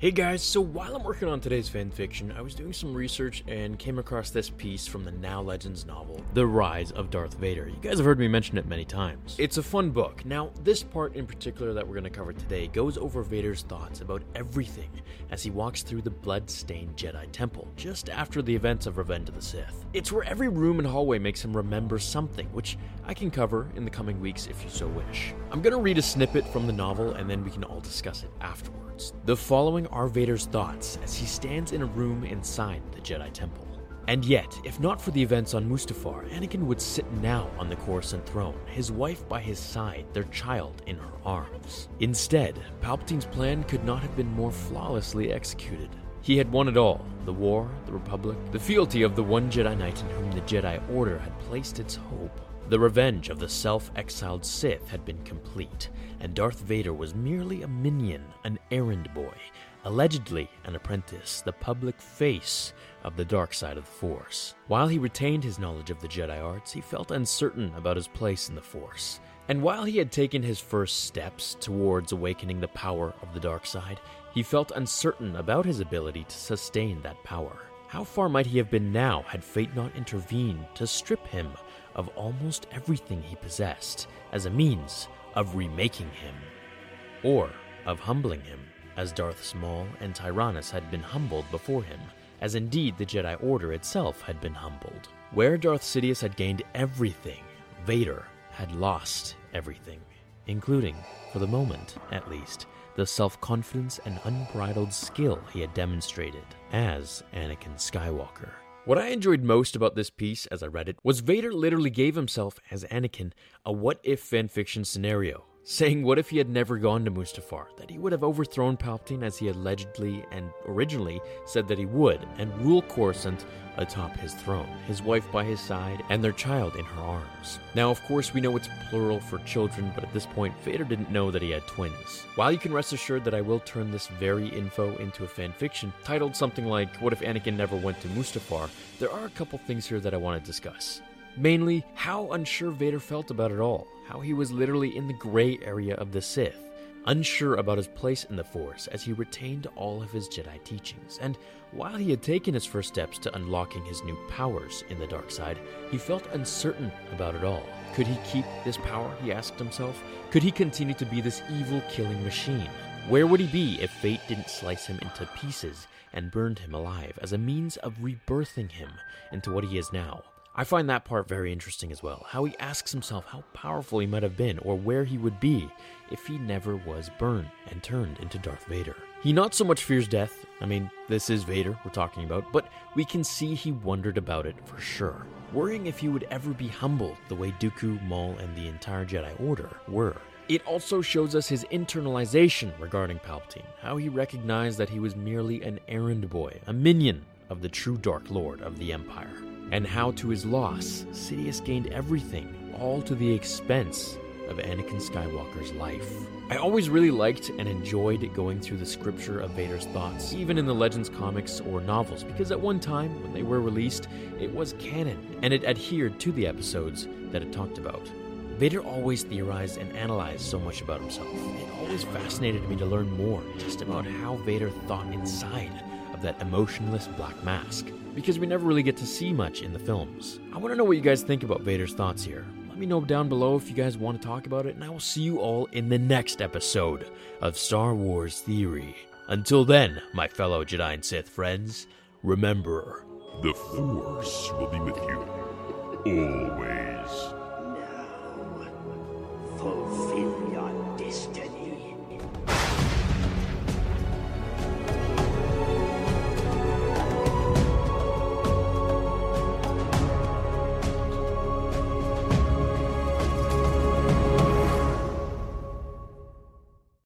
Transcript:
Hey guys, so while I'm working on today's fanfiction, I was doing some research and came across this piece from the Now Legends novel, The Rise of Darth Vader. You guys have heard me mention it many times. It's a fun book. Now, this part in particular that we're going to cover today goes over Vader's thoughts about everything as he walks through the blood-stained Jedi Temple just after the events of Revenge of the Sith. It's where every room and hallway makes him remember something, which I can cover in the coming weeks if you so wish. I'm going to read a snippet from the novel and then we can all discuss it The following are Vader's thoughts as he stands in a room inside the Jedi Temple. And yet, if not for the events on Mustafar, Anakin would sit now on the Coruscant throne, his wife by his side, their child in her arms. Instead, Palpatine's plan could not have been more flawlessly executed. He had won it all the war, the Republic, the fealty of the one Jedi Knight in whom the Jedi Order had placed its hope. The revenge of the self exiled Sith had been complete, and Darth Vader was merely a minion, an errand boy, allegedly an apprentice, the public face of the dark side of the Force. While he retained his knowledge of the Jedi arts, he felt uncertain about his place in the Force. And while he had taken his first steps towards awakening the power of the dark side, he felt uncertain about his ability to sustain that power. How far might he have been now had fate not intervened to strip him of almost everything he possessed as a means of remaking him? Or of humbling him, as Darth Maul and Tyrannus had been humbled before him, as indeed the Jedi Order itself had been humbled. Where Darth Sidious had gained everything, Vader had lost everything, including, for the moment at least, the self confidence and unbridled skill he had demonstrated as Anakin Skywalker. What I enjoyed most about this piece as I read it was Vader literally gave himself, as Anakin, a what if fanfiction scenario, saying what if he had never gone to Mustafar, that he would have overthrown Palpatine as he allegedly and originally said that he would, and rule Coruscant atop his throne, his wife by his side, and their child in her arms. Now, of course, we know it's plural for children, but at this point, Vader didn't know that he had twins. While you can rest assured that I will turn this very info into a fanfiction titled something like What if Anakin never went to Mustafar, there are a couple things here that I want to discuss. Mainly, how unsure Vader felt about it all, how he was literally in the gray area of the Sith unsure about his place in the Force as he retained all of his Jedi teachings. And while he had taken his first steps to unlocking his new powers in the dark side, he felt uncertain about it all. Could he keep this power, he asked himself? Could he continue to be this evil killing machine? Where would he be if fate didn't slice him into pieces and burned him alive as a means of rebirthing him into what he is now? I find that part very interesting as well. How he asks himself how powerful he might have been or where he would be if he never was burned and turned into Darth Vader. He not so much fears death, I mean, this is Vader we're talking about, but we can see he wondered about it for sure, worrying if he would ever be humbled the way Dooku, Maul, and the entire Jedi Order were. It also shows us his internalization regarding Palpatine, how he recognized that he was merely an errand boy, a minion of the true Dark Lord of the Empire and how to his loss, Sidious gained everything, all to the expense of Anakin Skywalker's life. I always really liked and enjoyed going through the scripture of Vader's thoughts, even in the Legends comics or novels, because at one time, when they were released, it was canon, and it adhered to the episodes that it talked about. Vader always theorized and analyzed so much about himself. It always fascinated me to learn more just about how Vader thought inside of that emotionless black mask because we never really get to see much in the films. I want to know what you guys think about Vader's thoughts here. Let me know down below if you guys want to talk about it, and I will see you all in the next episode of Star Wars Theory. Until then, my fellow Jedi and Sith friends, remember The Force will be with you always.